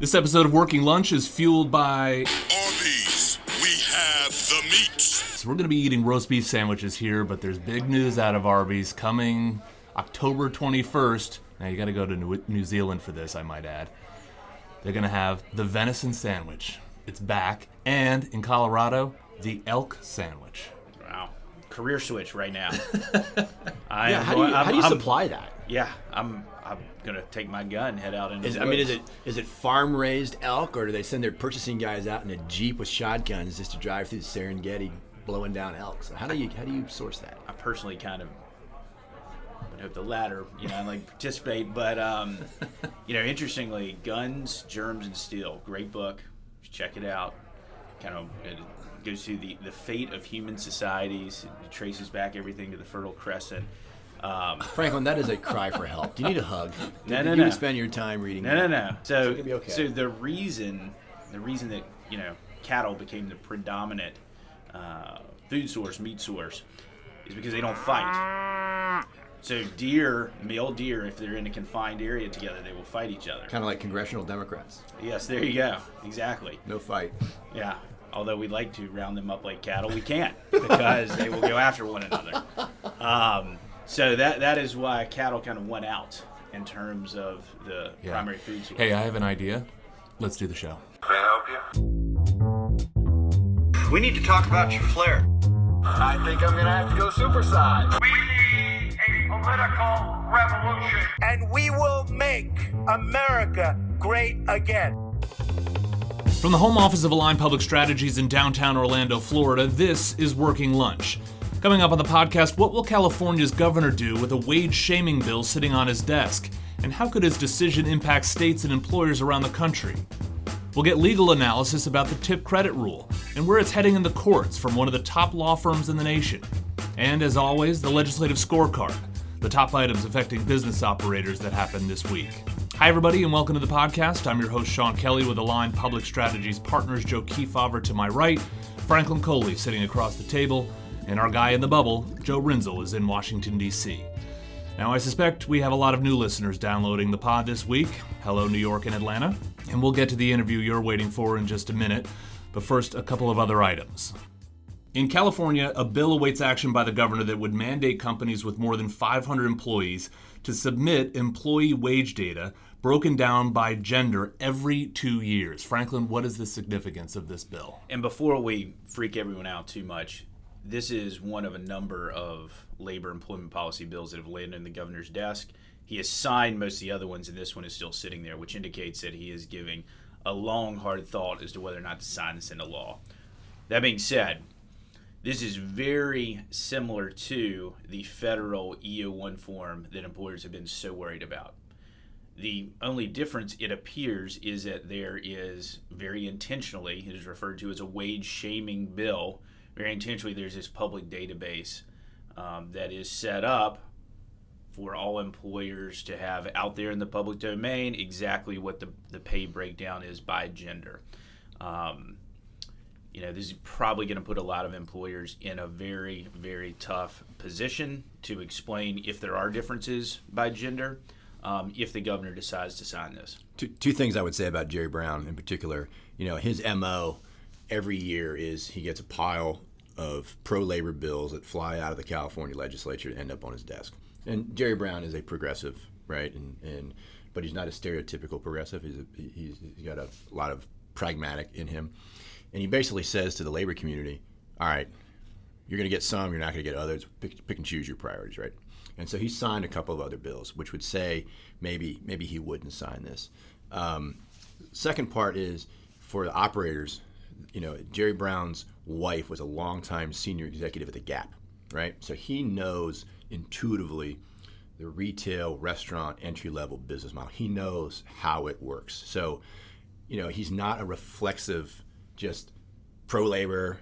This episode of Working Lunch is fueled by. Arby's, we have the meat. So we're going to be eating roast beef sandwiches here, but there's big news out of Arby's coming October 21st. Now you got to go to New New Zealand for this, I might add. They're going to have the venison sandwich. It's back. And in Colorado, the elk sandwich. Wow. Career switch right now. I Yeah, am how do you, going- how do you I'm- supply that? Yeah, I'm I'm gonna take my gun, and head out into. Is, the I mean, is it is it farm raised elk, or do they send their purchasing guys out in a jeep with shotguns just to drive through the Serengeti, blowing down elk? So how do you how do you source that? I personally kind of would hope the latter. You know, like participate, but um, you know, interestingly, Guns, Germs, and Steel, great book. Check it out. Kind of it goes through the the fate of human societies. It traces back everything to the Fertile Crescent. Um, Franklin, that is a cry for help. Do you need a hug? No, Did no, you no. spend your time reading. No, no, that. no. So, it'll be okay. so the reason, the reason that you know cattle became the predominant uh, food source, meat source, is because they don't fight. So deer, male deer, if they're in a confined area together, they will fight each other. Kind of like congressional Democrats. Yes, there you go. Exactly. No fight. Yeah. Although we'd like to round them up like cattle, we can't because they will go after one another. Um, so that that is why cattle kind of went out in terms of the Yeah. primary food source. Hey, I have an idea. Let's do the show. Can I help you? We need to talk about your flair. I think I'm gonna have to go supersize. We need a political revolution. And we will make America great again. From the home office of Align Public Strategies in downtown Orlando, Florida, this is Working Lunch. Coming up on the podcast, what will California's governor do with a wage shaming bill sitting on his desk? And how could his decision impact states and employers around the country? We'll get legal analysis about the tip credit rule and where it's heading in the courts from one of the top law firms in the nation. And as always, the legislative scorecard, the top items affecting business operators that happened this week. Hi, everybody, and welcome to the podcast. I'm your host, Sean Kelly, with Align Public Strategies partners Joe Kefauver to my right, Franklin Coley sitting across the table, and our guy in the bubble, Joe Rinzel, is in Washington, D.C. Now, I suspect we have a lot of new listeners downloading the pod this week. Hello, New York and Atlanta. And we'll get to the interview you're waiting for in just a minute. But first, a couple of other items. In California, a bill awaits action by the governor that would mandate companies with more than 500 employees to submit employee wage data broken down by gender every two years. Franklin, what is the significance of this bill? And before we freak everyone out too much, this is one of a number of labor employment policy bills that have landed on the governor's desk. He has signed most of the other ones, and this one is still sitting there, which indicates that he is giving a long, hard thought as to whether or not to sign this into law. That being said, this is very similar to the federal EO1 form that employers have been so worried about. The only difference, it appears, is that there is very intentionally, it is referred to as a wage shaming bill. Very intentionally, there's this public database um, that is set up for all employers to have out there in the public domain exactly what the, the pay breakdown is by gender. Um, you know, this is probably going to put a lot of employers in a very, very tough position to explain if there are differences by gender um, if the governor decides to sign this. Two, two things I would say about Jerry Brown in particular. You know, his MO every year is he gets a pile of pro labor bills that fly out of the California legislature and end up on his desk. And Jerry Brown is a progressive, right? And, and but he's not a stereotypical progressive. He's, a, he's, he's got a lot of pragmatic in him. And he basically says to the labor community, all right, you're going to get some, you're not going to get others. Pick, pick and choose your priorities, right? And so he signed a couple of other bills, which would say maybe maybe he wouldn't sign this. Um, second part is for the operators. You know, Jerry Brown's wife was a longtime senior executive at the Gap, right? So he knows intuitively the retail restaurant entry level business model. He knows how it works. So, you know, he's not a reflexive, just pro labor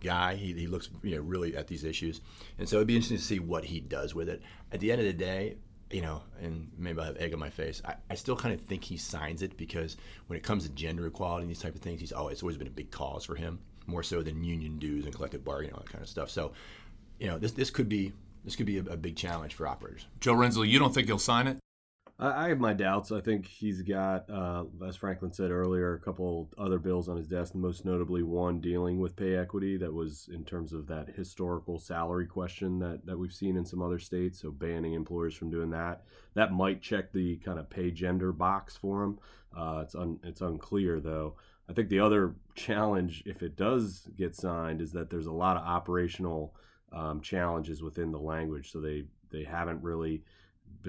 guy. He, he looks you know really at these issues, and so it'd be interesting to see what he does with it. At the end of the day, you know, and maybe I have egg on my face. I, I still kind of think he signs it because when it comes to gender equality and these type of things, he's always always been a big cause for him, more so than union dues and collective bargaining, all that kind of stuff. So, you know, this this could be this could be a, a big challenge for operators. Joe Rinzel, you don't think he'll sign it? I, I have my doubts. I think he's got, uh, as Franklin said earlier, a couple other bills on his desk, most notably one dealing with pay equity that was in terms of that historical salary question that, that we've seen in some other states. So banning employers from doing that. That might check the kind of pay gender box for him. Uh, it's, un, it's unclear, though. I think the other challenge, if it does get signed, is that there's a lot of operational um, challenges within the language. So they, they haven't really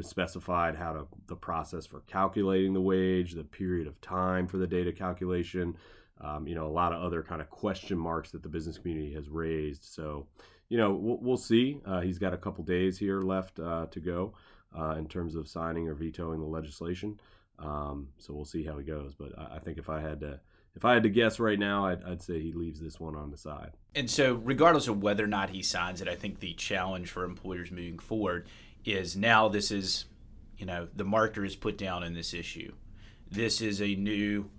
specified how to the process for calculating the wage, the period of time for the data calculation. Um, you know, a lot of other kind of question marks that the business community has raised. So, you know, we'll, we'll see. Uh, he's got a couple days here left uh, to go uh, in terms of signing or vetoing the legislation. Um, so we'll see how he goes. But I, I, think if I had to, if I had to guess right now, I'd, I'd say he leaves this one on the side. And so, regardless of whether or not he signs it, I think the challenge for employers moving forward is now this is, you know, the marker is put down in this issue. This is a new,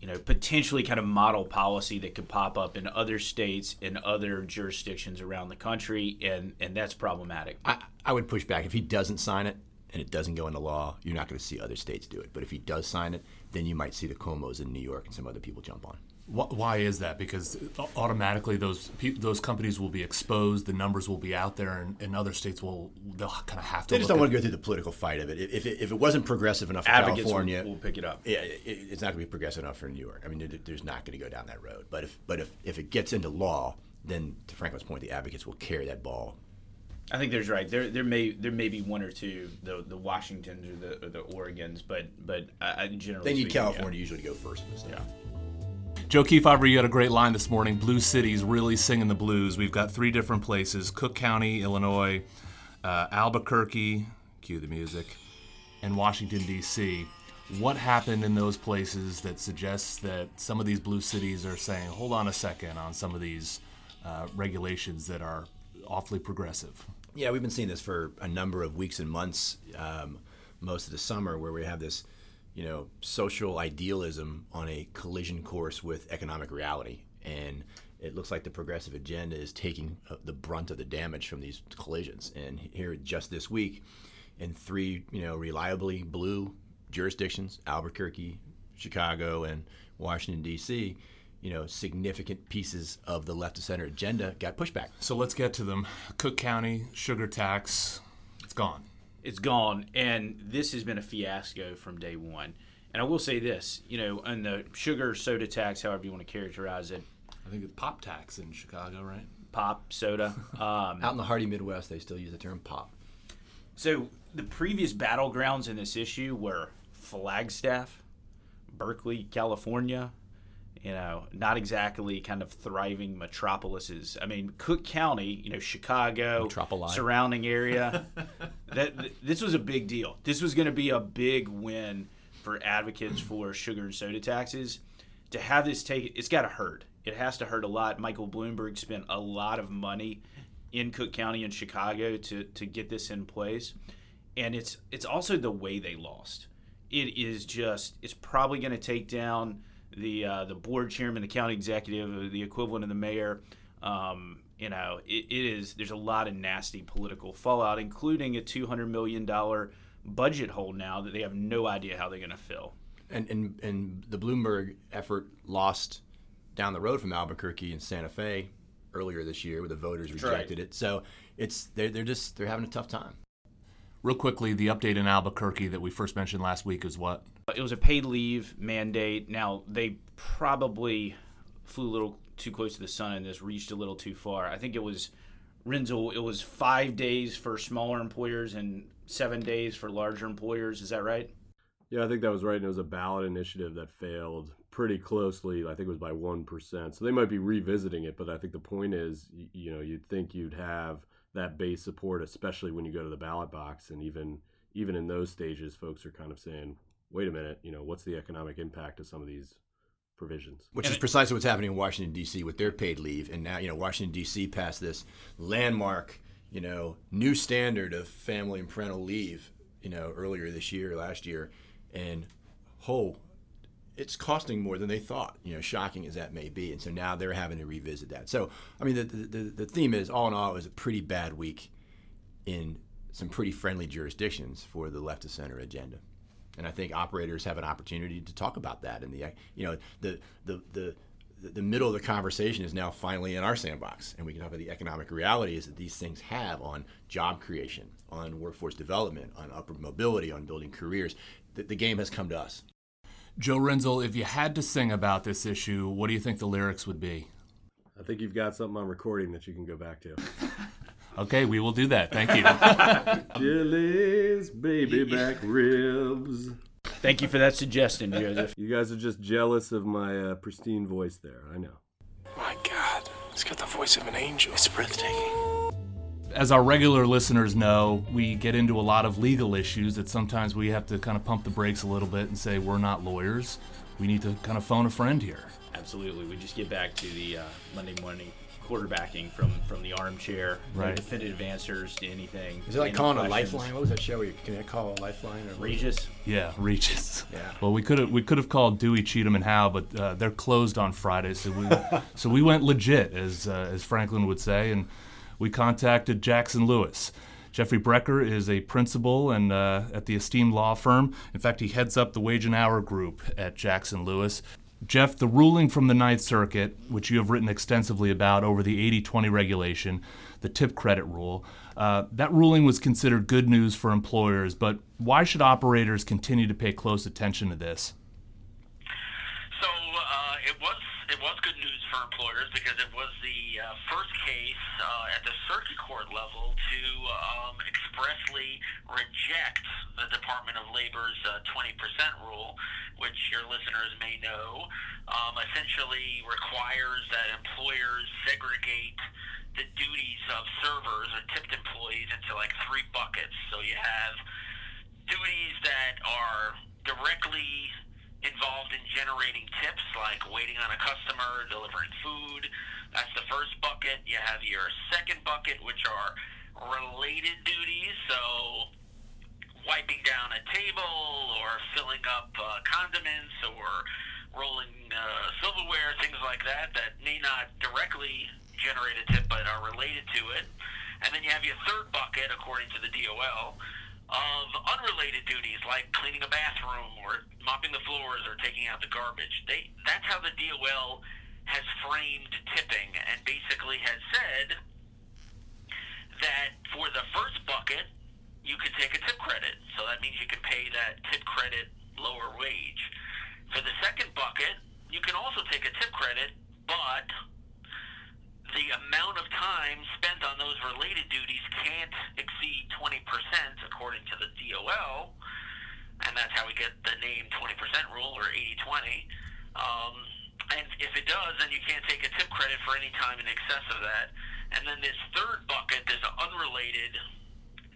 you know, potentially kind of model policy that could pop up in other states and other jurisdictions around the country, and and that's problematic. I, I would push back if he doesn't sign it and it doesn't go into law. You're not going to see other states do it, but if he does sign it, then you might see the Cuomo's in New York and some other people jump on. Why is that? Because uh, automatically those those companies will be exposed, the numbers will be out there, and, and other states will they'll kind of have to. They just don't want to go through the political fight of it. If it, if it wasn't progressive enough for Advocates California, will, will pick it up. Yeah, it, it's not going to be progressive enough for New York. I mean, there's not going to go down that road. But if but if, if it gets into law, then to Franklin's point, the advocates will carry that ball I think there's right. There there may there may be one or two the the Washingtons or the or the Oregons, but but I, generally they need speaking, California yeah. usually to go first. Yeah. Joe Kefauver, you had a great line this morning. Blue Cities really singing the blues. We've got three different places: Cook County, Illinois, uh, Albuquerque, cue the music, and Washington D.C. What happened in those places that suggests that some of these blue cities are saying, "Hold on a second on some of these uh, regulations that are awfully progressive"? Yeah, we've been seeing this for a number of weeks and months, um, most of the summer, where we have this, you know, social idealism on a collision course with economic reality, and it looks like the progressive agenda is taking uh, the brunt of the damage from these collisions. And here, just this week, in three, you know, reliably blue jurisdictions, Albuquerque, Chicago, and Washington D.C you know, significant pieces of the left to center agenda got pushback. So let's get to them. Cook County sugar tax, it's gone. It's gone, and this has been a fiasco from day one. And I will say this, you know, on the sugar soda tax, however you want to characterize it, I think it's pop tax in Chicago, right? Pop soda. Um, Out in the hardy Midwest, they still use the term pop. So the previous battlegrounds in this issue were Flagstaff, Berkeley, California, you know, not exactly kind of thriving metropolises. I mean, Cook County, you know, Chicago, surrounding area. that this was a big deal. This was going to be a big win for advocates for sugar and soda taxes. To have this take, it's got to hurt. It has to hurt a lot. Michael Bloomberg spent a lot of money in Cook County and Chicago to to get this in place, and it's it's also the way they lost. It is just it's probably going to take down the uh, the board chairman, the county executive, the equivalent of the mayor. Um, you know, it, it is. There's a lot of nasty political fallout, including a 200 million dollar budget hole now that they have no idea how they're going to fill. And, and and the Bloomberg effort lost down the road from Albuquerque and Santa Fe earlier this year, where the voters rejected right. it. So it's they're they're just they're having a tough time. Real quickly, the update in Albuquerque that we first mentioned last week is what? It was a paid leave mandate. Now, they probably flew a little too close to the sun and this reached a little too far. I think it was Rinzel, it was five days for smaller employers and seven days for larger employers. Is that right? Yeah, I think that was right. And it was a ballot initiative that failed pretty closely. I think it was by 1%. So they might be revisiting it. But I think the point is, you know, you'd think you'd have that base support, especially when you go to the ballot box. And even even in those stages, folks are kind of saying, wait a minute, you know, what's the economic impact of some of these provisions? Which and is it, precisely what's happening in Washington D.C. with their paid leave, and now you know Washington D.C. passed this landmark, you know, new standard of family and parental leave, you know, earlier this year, last year, and oh, it's costing more than they thought. You know, shocking as that may be, and so now they're having to revisit that. So, I mean, the the, the theme is all in all, it was a pretty bad week in some pretty friendly jurisdictions for the left to center agenda. And I think operators have an opportunity to talk about that. And the you know the the the the middle of the conversation is now finally in our sandbox, and we can talk about the economic realities that these things have on job creation, on workforce development, on upward mobility, on building careers. The, the game has come to us. Joe Rinzel, if you had to sing about this issue, what do you think the lyrics would be? I think you've got something on recording that you can go back to. okay, we will do that. Thank you. Chili's baby back ribs. Thank you for that suggestion, Joseph. You guys are just jealous of my uh, pristine voice there. I know. My God, it's got the voice of an angel. It's breathtaking. As our regular listeners know, we get into a lot of legal issues that sometimes we have to kind of pump the brakes a little bit and say, we're not lawyers. We need to kind of phone a friend here. Absolutely. We just get back to the uh, Monday morning quarterbacking from from the armchair. Right. No definitive answers to anything. Is it like any calling a lifeline? What was that show where you can call a lifeline? Or Regis. Yeah, Regis. Yeah. Well, we could have we could have called Dewey, Cheatham, and Howe, but uh, they're closed on Friday, so we so we went legit, as uh, as Franklin would say, and we contacted Jackson Lewis. Jeffrey Brecker is a principal and uh, at the esteemed law firm. In fact, he heads up the wage and hour group at Jackson Lewis. Jeff, the ruling from the Ninth Circuit, which you have written extensively about over the 80 20 regulation, the tip credit rule, uh, that ruling was considered good news for employers, but why should operators continue to pay close attention to this? So uh, it was it was good news for employers because it was the uh, first case uh, at the circuit court level to um, expressly reject the Department of Labor's uh, 20% rule, which your listeners may know, um, essentially requires that employers segregate the duties of servers or tipped employees into like three buckets. So you have duties that are directly involved in generating tips, like waiting on a customer, delivering food. That's the first bucket. You have your second bucket, which are related duties. So wiping down a table or filling up uh, condiments or rolling uh, silverware, things like that, that may not directly generate a tip but are related to it. And then you have your third bucket, according to the DOL, of unrelated duties like cleaning a bathroom or mopping the floors or taking out the garbage. They that's how the DOL has framed tipping and basically has said that for the first bucket you can take a tip credit. So that means you can pay that tip credit lower wage. For the second bucket, you can also take a tip credit, but the amount of time spent on those related duties can't exceed 20% according to the DOL, and that's how we get the name 20% rule or 80-20. Um, and if it does, then you can't take a tip credit for any time in excess of that. And then this third bucket, there's unrelated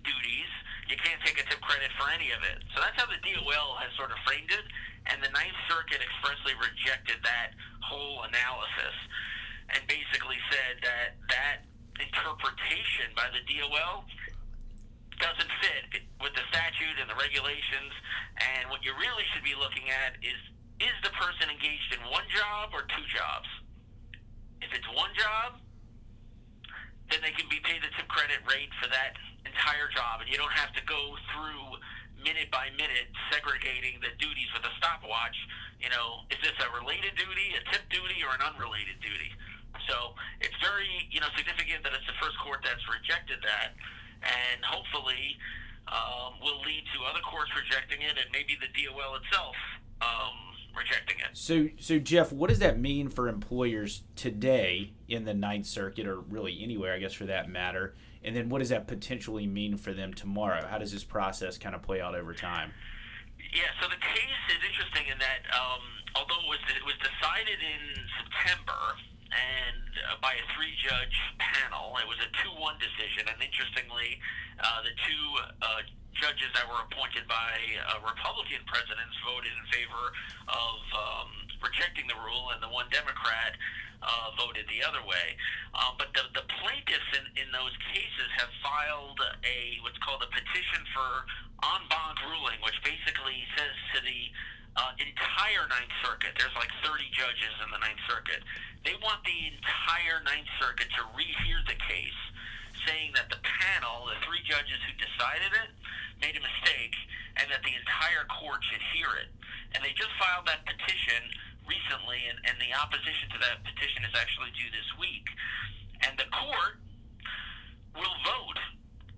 duties. You can't take a tip credit for any of it. So that's how the DOL has sort of framed it, and the Ninth Circuit expressly rejected that whole analysis and basically said that that interpretation by the DOL doesn't fit with the statute and the regulations. And what you really should be looking at is is the person engaged in one job or two jobs? If it's one job, then they can be paid the tip credit rate for that entire job, and you don't have to go through minute by minute segregating the duties with a stopwatch. You know, is this a related duty, a tip duty, or an unrelated duty? So it's very, you know, significant that it's the first court that's rejected that, and hopefully um, will lead to other courts rejecting it, and maybe the DOL itself um, rejecting it. So, so Jeff, what does that mean for employers today in the Ninth Circuit, or really anywhere, I guess, for that matter? And then, what does that potentially mean for them tomorrow? How does this process kind of play out over time? Yeah, so the case is interesting in that um, although it was, it was decided in September and uh, by a three-judge panel, it was a two-one decision. And interestingly, uh, the two uh, judges that were appointed by uh, Republican presidents voted in favor of um, rejecting the rule, and the one Democrat uh, voted the other way. Um, but the, the plaintiffs in, in those cases have filed a what's called a petition for en banc ruling, which basically says to the uh, entire Ninth Circuit, there's like 30 judges in the Ninth Circuit, they want the entire Ninth Circuit to rehear the case saying that the panel, the three judges who decided it, made a mistake, and that the entire court should hear it. And they just filed that petition recently, and, and the opposition to that petition is actually due this week. And the court will vote.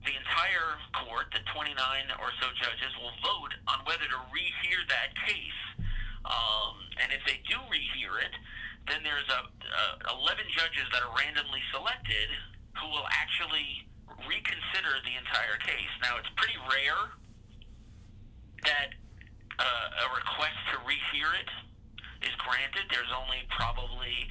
The entire court, the 29 or so judges, will vote on whether to rehear that case. Um, and if they do rehear it, then there's a, a 11 judges that are randomly selected who will actually reconsider the entire case. Now, it's pretty rare that uh, a request to rehear it is granted. There's only probably,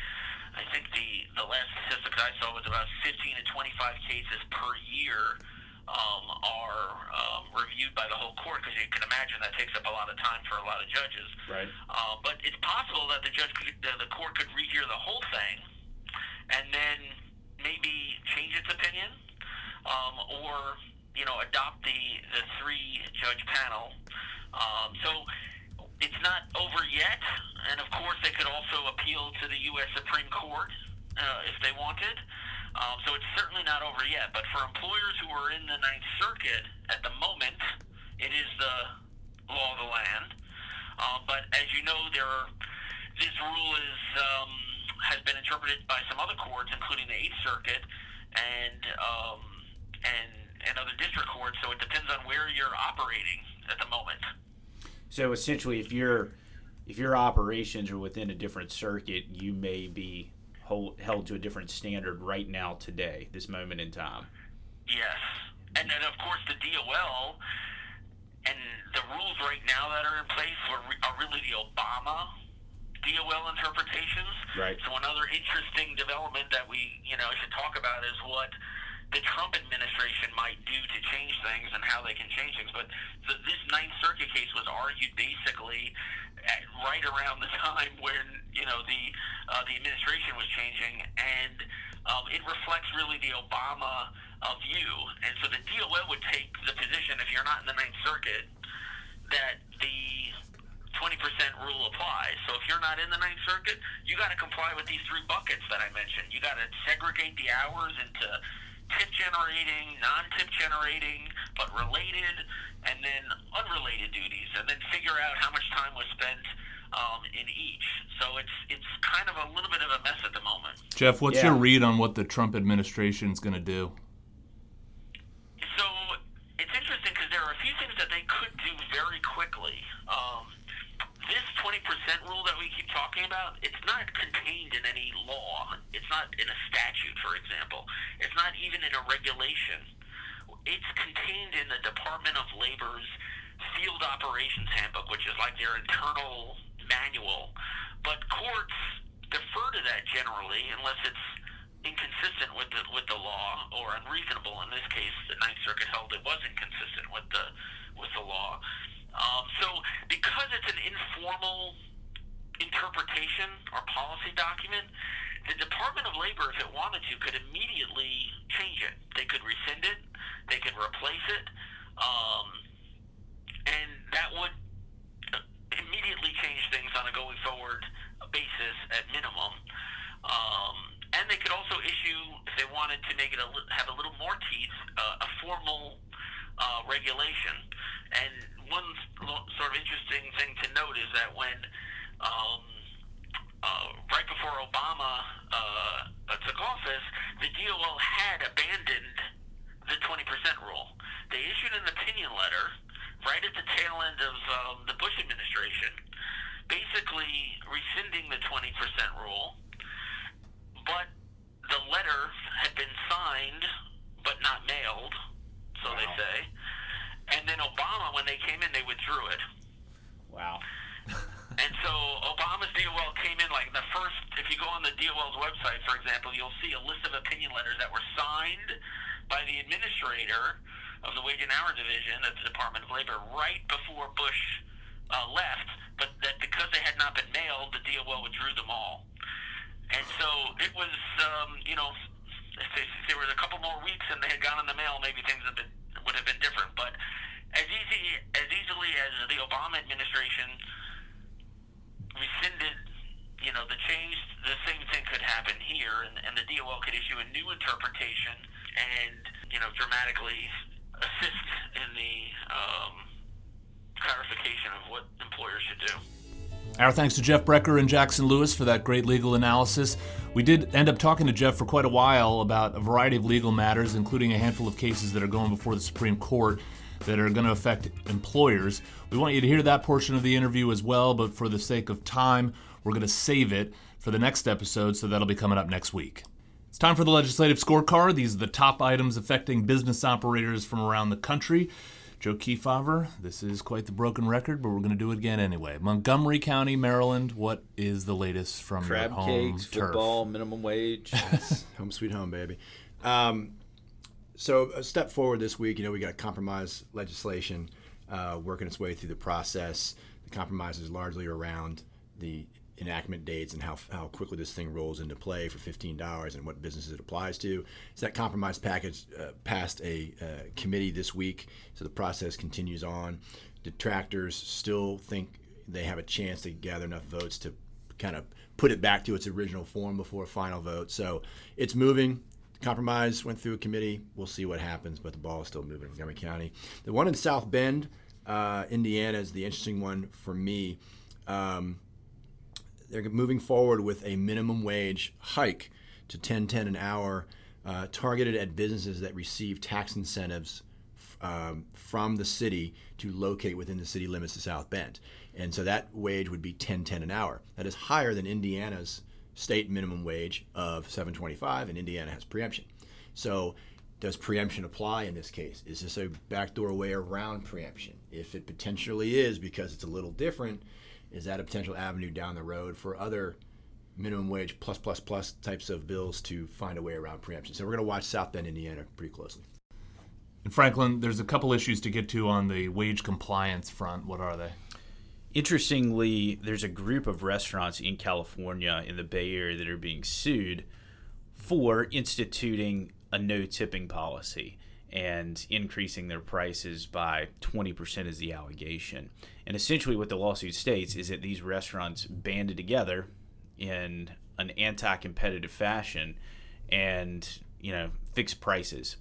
I think the the last statistics I saw was about 15 to 25 cases per year um, are um, reviewed by the whole court because you can imagine that takes up a lot of time for a lot of judges. Right. Uh, but it's possible that the judge could, the, the court could rehear the whole thing, and then maybe change its opinion, um, or you know adopt the the three judge panel. Um, so it's not over yet, and of course they could also appeal to the U.S. Supreme Court uh, if they wanted. Um, so it's certainly not over yet. But for employers who are in the Ninth Circuit at the moment, it is the law of the land. Uh, but as you know, there are, this rule is um, has been interpreted by some other courts, including the Eighth Circuit and um, and and other district courts. So it depends on where you're operating at the moment. So essentially, if your if your operations are within a different circuit, you may be hold, held to a different standard right now, today, this moment in time. Yes, and then of course the DOL and the rules right now that are in place are, are really the Obama DOL interpretations. Right. So another interesting development that we you know should talk about is what the Trump administration might do to change things and how they can change things. But the, this Ninth Circuit case was argued basically at, right around the time when you know the uh, the administration was changing, and um, it reflects really the Obama uh, view. And so the DOL would take the position if you're not in the Ninth Circuit that 20% rule applies. So if you're not in the Ninth Circuit, you got to comply with these three buckets that I mentioned. You got to segregate the hours into tip generating, non-tip generating, but related, and then unrelated duties, and then figure out how much time was spent um, in each. So it's it's kind of a little bit of a mess at the moment. Jeff, what's Yeah. your read on what the Trump administration is going to do? So it's interesting because there are a few things that they could do very quickly. Um, this 20% rule that we keep talking about, it's not contained in any law. It's not in a statute, for example. It's not even in a regulation. It's contained in the Department of Labor's Field Operations Handbook, which is like their internal manual. But courts defer to that generally unless it's inconsistent with the with the law or unreasonable. In this case, the Ninth Circuit held it was inconsistent with the with the law. Um, so, because it's an informal interpretation or policy document, the Department of Labor, if it wanted to, could immediately change it. They could rescind it. They could replace it, um, and that would immediately change things on a going forward basis at minimum. Um, and they could also issue, if they wanted to make it a, have a little more teeth, uh, a formal uh, regulation. And one sort of interesting thing to note is that when um, uh, right before Obama uh, uh, took office, the DOL had abandoned the 20% rule. They issued an opinion letter right at the tail end of um, the Bush administration, basically rescinding the 20% rule, but the letter had been signed but not mailed, so they say. And then Obama, when they came in, they withdrew it. Wow. And so Obama's DOL came in like the first. If you go on the DOL's website, for example, you'll see a list of opinion letters that were signed by the administrator of the Wage and Hour Division at the Department of Labor right before Bush uh, left, but that because they had not been mailed, the DOL withdrew them all. And so it was, um, you know, if, they, if there was a couple more weeks and they had gone in the mail, maybe things have been, would have been different. But as easy as easily as the Obama administration rescinded, you know, the change, the same thing could happen here, and, and the DOL could issue a new interpretation and you know dramatically assist in the um, clarification of what employers should do. Our thanks to Jeff Brecker and Jackson Lewis for that great legal analysis. We did end up talking to Jeff for quite a while about a variety of legal matters, including a handful of cases that are going before the Supreme Court that are going to affect employers. We want you to hear that portion of the interview as well, but for the sake of time, we're going to save it for the next episode, so that'll be coming up next week. It's time for the legislative scorecard. These are the top items affecting business operators from around the country. Joe Kefauver, this is quite the broken record, but we're going to do it again anyway. Montgomery County, Maryland, what is the latest from Crab your home cakes, turf? football, minimum wage. home sweet home, baby. Um, so a step forward this week, you know, we got compromise legislation uh, working its way through the process. The compromise is largely around the enactment dates and how, how quickly this thing rolls into play for $15 and what businesses it applies to. So that compromise package uh, passed a uh, committee this week, so the process continues on. Detractors still think they have a chance to gather enough votes to kind of put it back to its original form before a final vote. So it's moving. Compromise went through a committee. We'll see what happens, but the ball is still moving in Montgomery County. The one in South Bend, uh, Indiana, is the interesting one for me. Um, they're moving forward with a minimum wage hike to 10.10 an hour, uh, targeted at businesses that receive tax incentives um, from the city to locate within the city limits of South Bend. And so that wage would be 10.10 an hour. That is higher than Indiana's state minimum wage of 725, and Indiana has preemption. So does preemption apply in this case? Is this a backdoor way around preemption? If it potentially is because it's a little different, is that a potential avenue down the road for other minimum wage plus plus plus types of bills to find a way around preemption? So we're going to watch South Bend, Indiana pretty closely. And Franklin, there's a couple issues to get to on the wage compliance front. What are they? Interestingly, there's a group of restaurants in California in the Bay Area that are being sued for instituting a no tipping policy and increasing their prices by 20% is the allegation. And essentially, what the lawsuit states is that these restaurants banded together in an anti competitive fashion and, you know, fixed prices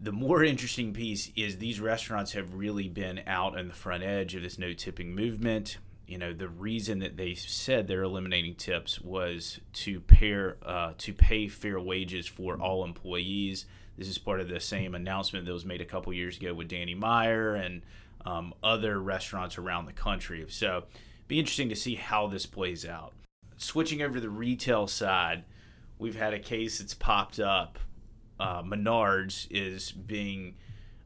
the more interesting piece is these restaurants have really been out on the front edge of this no tipping movement. You know, the reason that they said they're eliminating tips was to pair uh, to pay fair wages for all employees. This is part of the same announcement that was made a couple years ago with Danny Meyer and um, other restaurants around the country. So, be interesting to see how this plays out. Switching over to the retail side, we've had a case that's popped up uh, Menards is being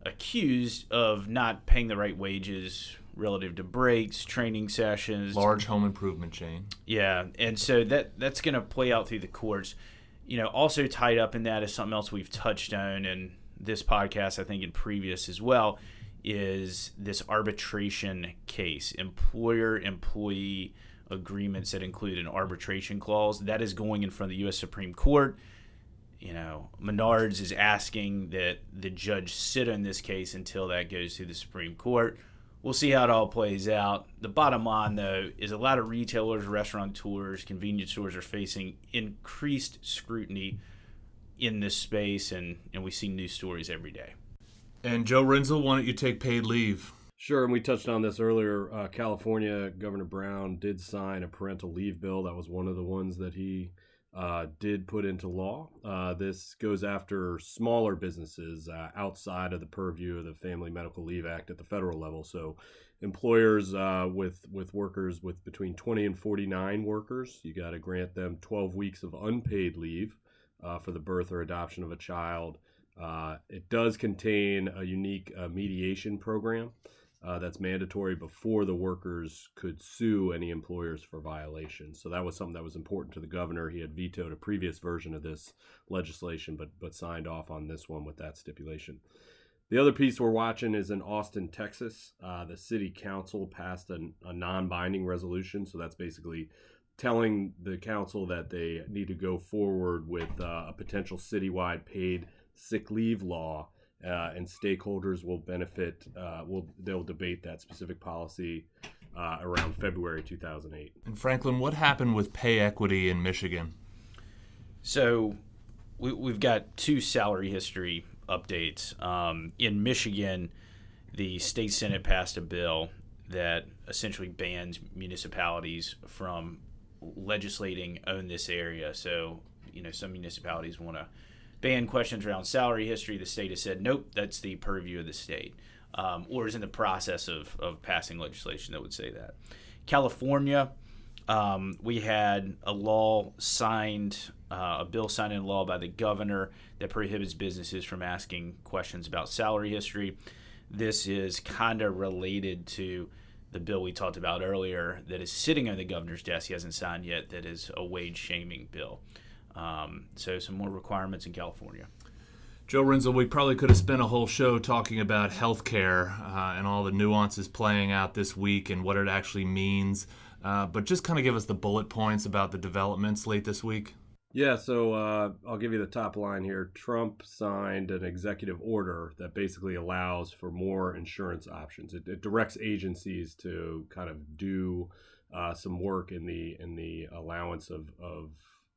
accused of not paying the right wages relative to breaks, training sessions, large home improvement chain. Yeah, and so that that's going to play out through the courts. You know, also tied up in that is something else we've touched on in this podcast, I think in previous as well, is this arbitration case, employer employee agreements that include an arbitration clause that is going in front of the U.S. Supreme Court you know, Menards is asking that the judge sit on this case until that goes to the Supreme Court. We'll see how it all plays out. The bottom line, though, is a lot of retailers, restaurateurs, convenience stores are facing increased scrutiny in this space, and, and we see new stories every day. And Joe Rinzel, why don't you take paid leave? Sure, and we touched on this earlier. Uh, California Governor Brown did sign a parental leave bill. That was one of the ones that he uh, did put into law. Uh, this goes after smaller businesses uh, outside of the purview of the Family Medical Leave Act at the federal level. So, employers uh, with with workers with between 20 and 49 workers, you got to grant them 12 weeks of unpaid leave uh, for the birth or adoption of a child. Uh, it does contain a unique mediation program uh, that's mandatory before the workers could sue any employers for violations. So that was something that was important to the governor. He had vetoed a previous version of this legislation, but but signed off on this one with that stipulation. The other piece we're watching is in Austin, Texas. Uh, the city council passed an, a non-binding resolution, so that's basically telling the council that they need to go forward with uh, a potential citywide paid sick leave law uh, and stakeholders will benefit. Uh, will they'll debate that specific policy uh, around February 2008. And Franklin, what happened with pay equity in Michigan? So, we, we've got two salary history updates. Um, in Michigan, the state senate passed a bill that essentially bans municipalities from legislating on this area. So, you know, some municipalities want to ban questions around salary history. The state has said, nope, that's the purview of the state, um, or is in the process of, of passing legislation that would say that. California, um, we had a law signed, uh, a bill signed into law by the governor that prohibits businesses from asking questions about salary history. This is kind of related to the bill we talked about earlier that is sitting on the governor's desk. He hasn't signed yet. That is a wage shaming bill. Um, so some more requirements in California. Joe Rinzel, we probably could have spent a whole show talking about healthcare uh, and all the nuances playing out this week and what it actually means. Uh, but just kind of give us the bullet points about the developments late this week. Yeah, so uh, I'll give you the top line here. Trump signed an executive order that basically allows for more insurance options. It, it directs agencies to kind of do uh, some work in the in the allowance of, of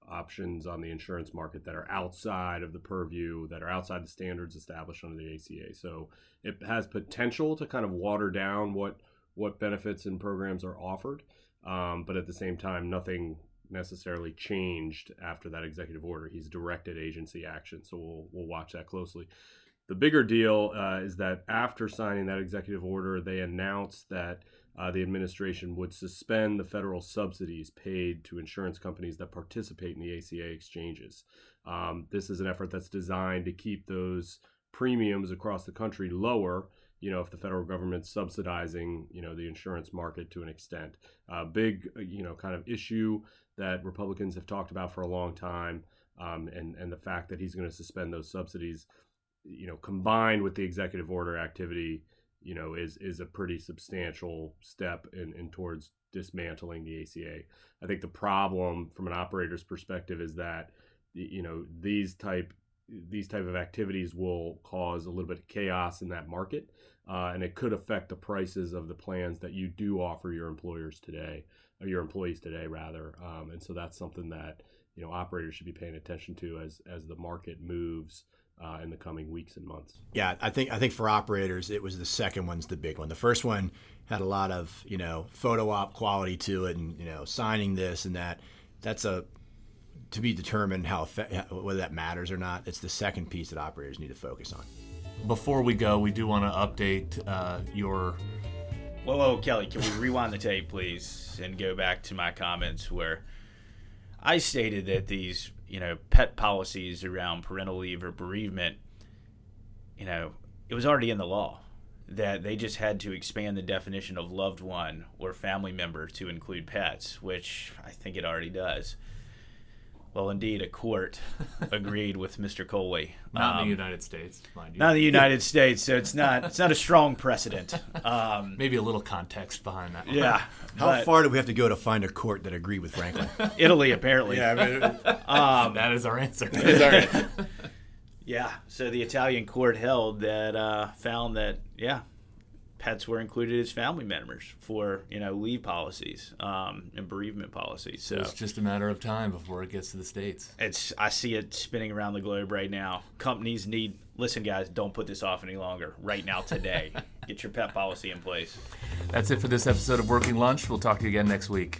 options on the insurance market that are outside of the purview, that are outside the standards established under the ACA. So it has potential to kind of water down what what benefits and programs are offered, um, but at the same time, nothing necessarily changed after that executive order. He's directed agency action, so we'll we'll watch that closely. The bigger deal uh, is that after signing that executive order, they announced that uh, the administration would suspend the federal subsidies paid to insurance companies that participate in the ACA exchanges. Um, this is an effort that's designed to keep those premiums across the country lower you know if the federal government's subsidizing you know the insurance market to an extent a big you know kind of issue that Republicans have talked about for a long time, um, and and the fact that he's going to suspend those subsidies, you know, combined with the executive order activity, you know, is is a pretty substantial step in, in towards dismantling the ACA. I think the problem from an operator's perspective is that you know these type these type of activities will cause a little bit of chaos in that market, uh, and it could affect the prices of the plans that you do offer your employers today your employees today rather um, and so that's something that you know operators should be paying attention to as as the market moves uh, in the coming weeks and months. Yeah i think i think for operators it was the second one's the big one. The first one had a lot of you know photo op quality to it and you know signing this and that. That's a to be determined how whether that matters or not. It's the second piece that operators need to focus on. Before we go we do want to update uh, your Whoa, whoa, Kelly, can we rewind the tape, please, and go back to my comments where I stated that these, you know, pet policies around parental leave or bereavement, you know, it was already in the law that they just had to expand the definition of loved one or family member to include pets, which I think it already does. Well, indeed, a court agreed with Mr. Coley. Not um, in the um, United States, mind you. Not in the United States, so it's not it's not a strong precedent. Um, Maybe a little context behind that. Yeah. How far do we have to go to find a court that agreed with Franklin? Italy, apparently. yeah, I mean, um, that is our answer. That is our answer. yeah. So the Italian court held that uh, found that yeah, pets were included as family members for you know leave policies um, and bereavement policies. So, so, it's just a matter of time before it gets to the states. It's I see it spinning around the globe right now. Companies need listen, guys. Don't put this off any longer. Right now, today, get your pet policy in place. That's it for this episode of Working Lunch. We'll talk to you again next week.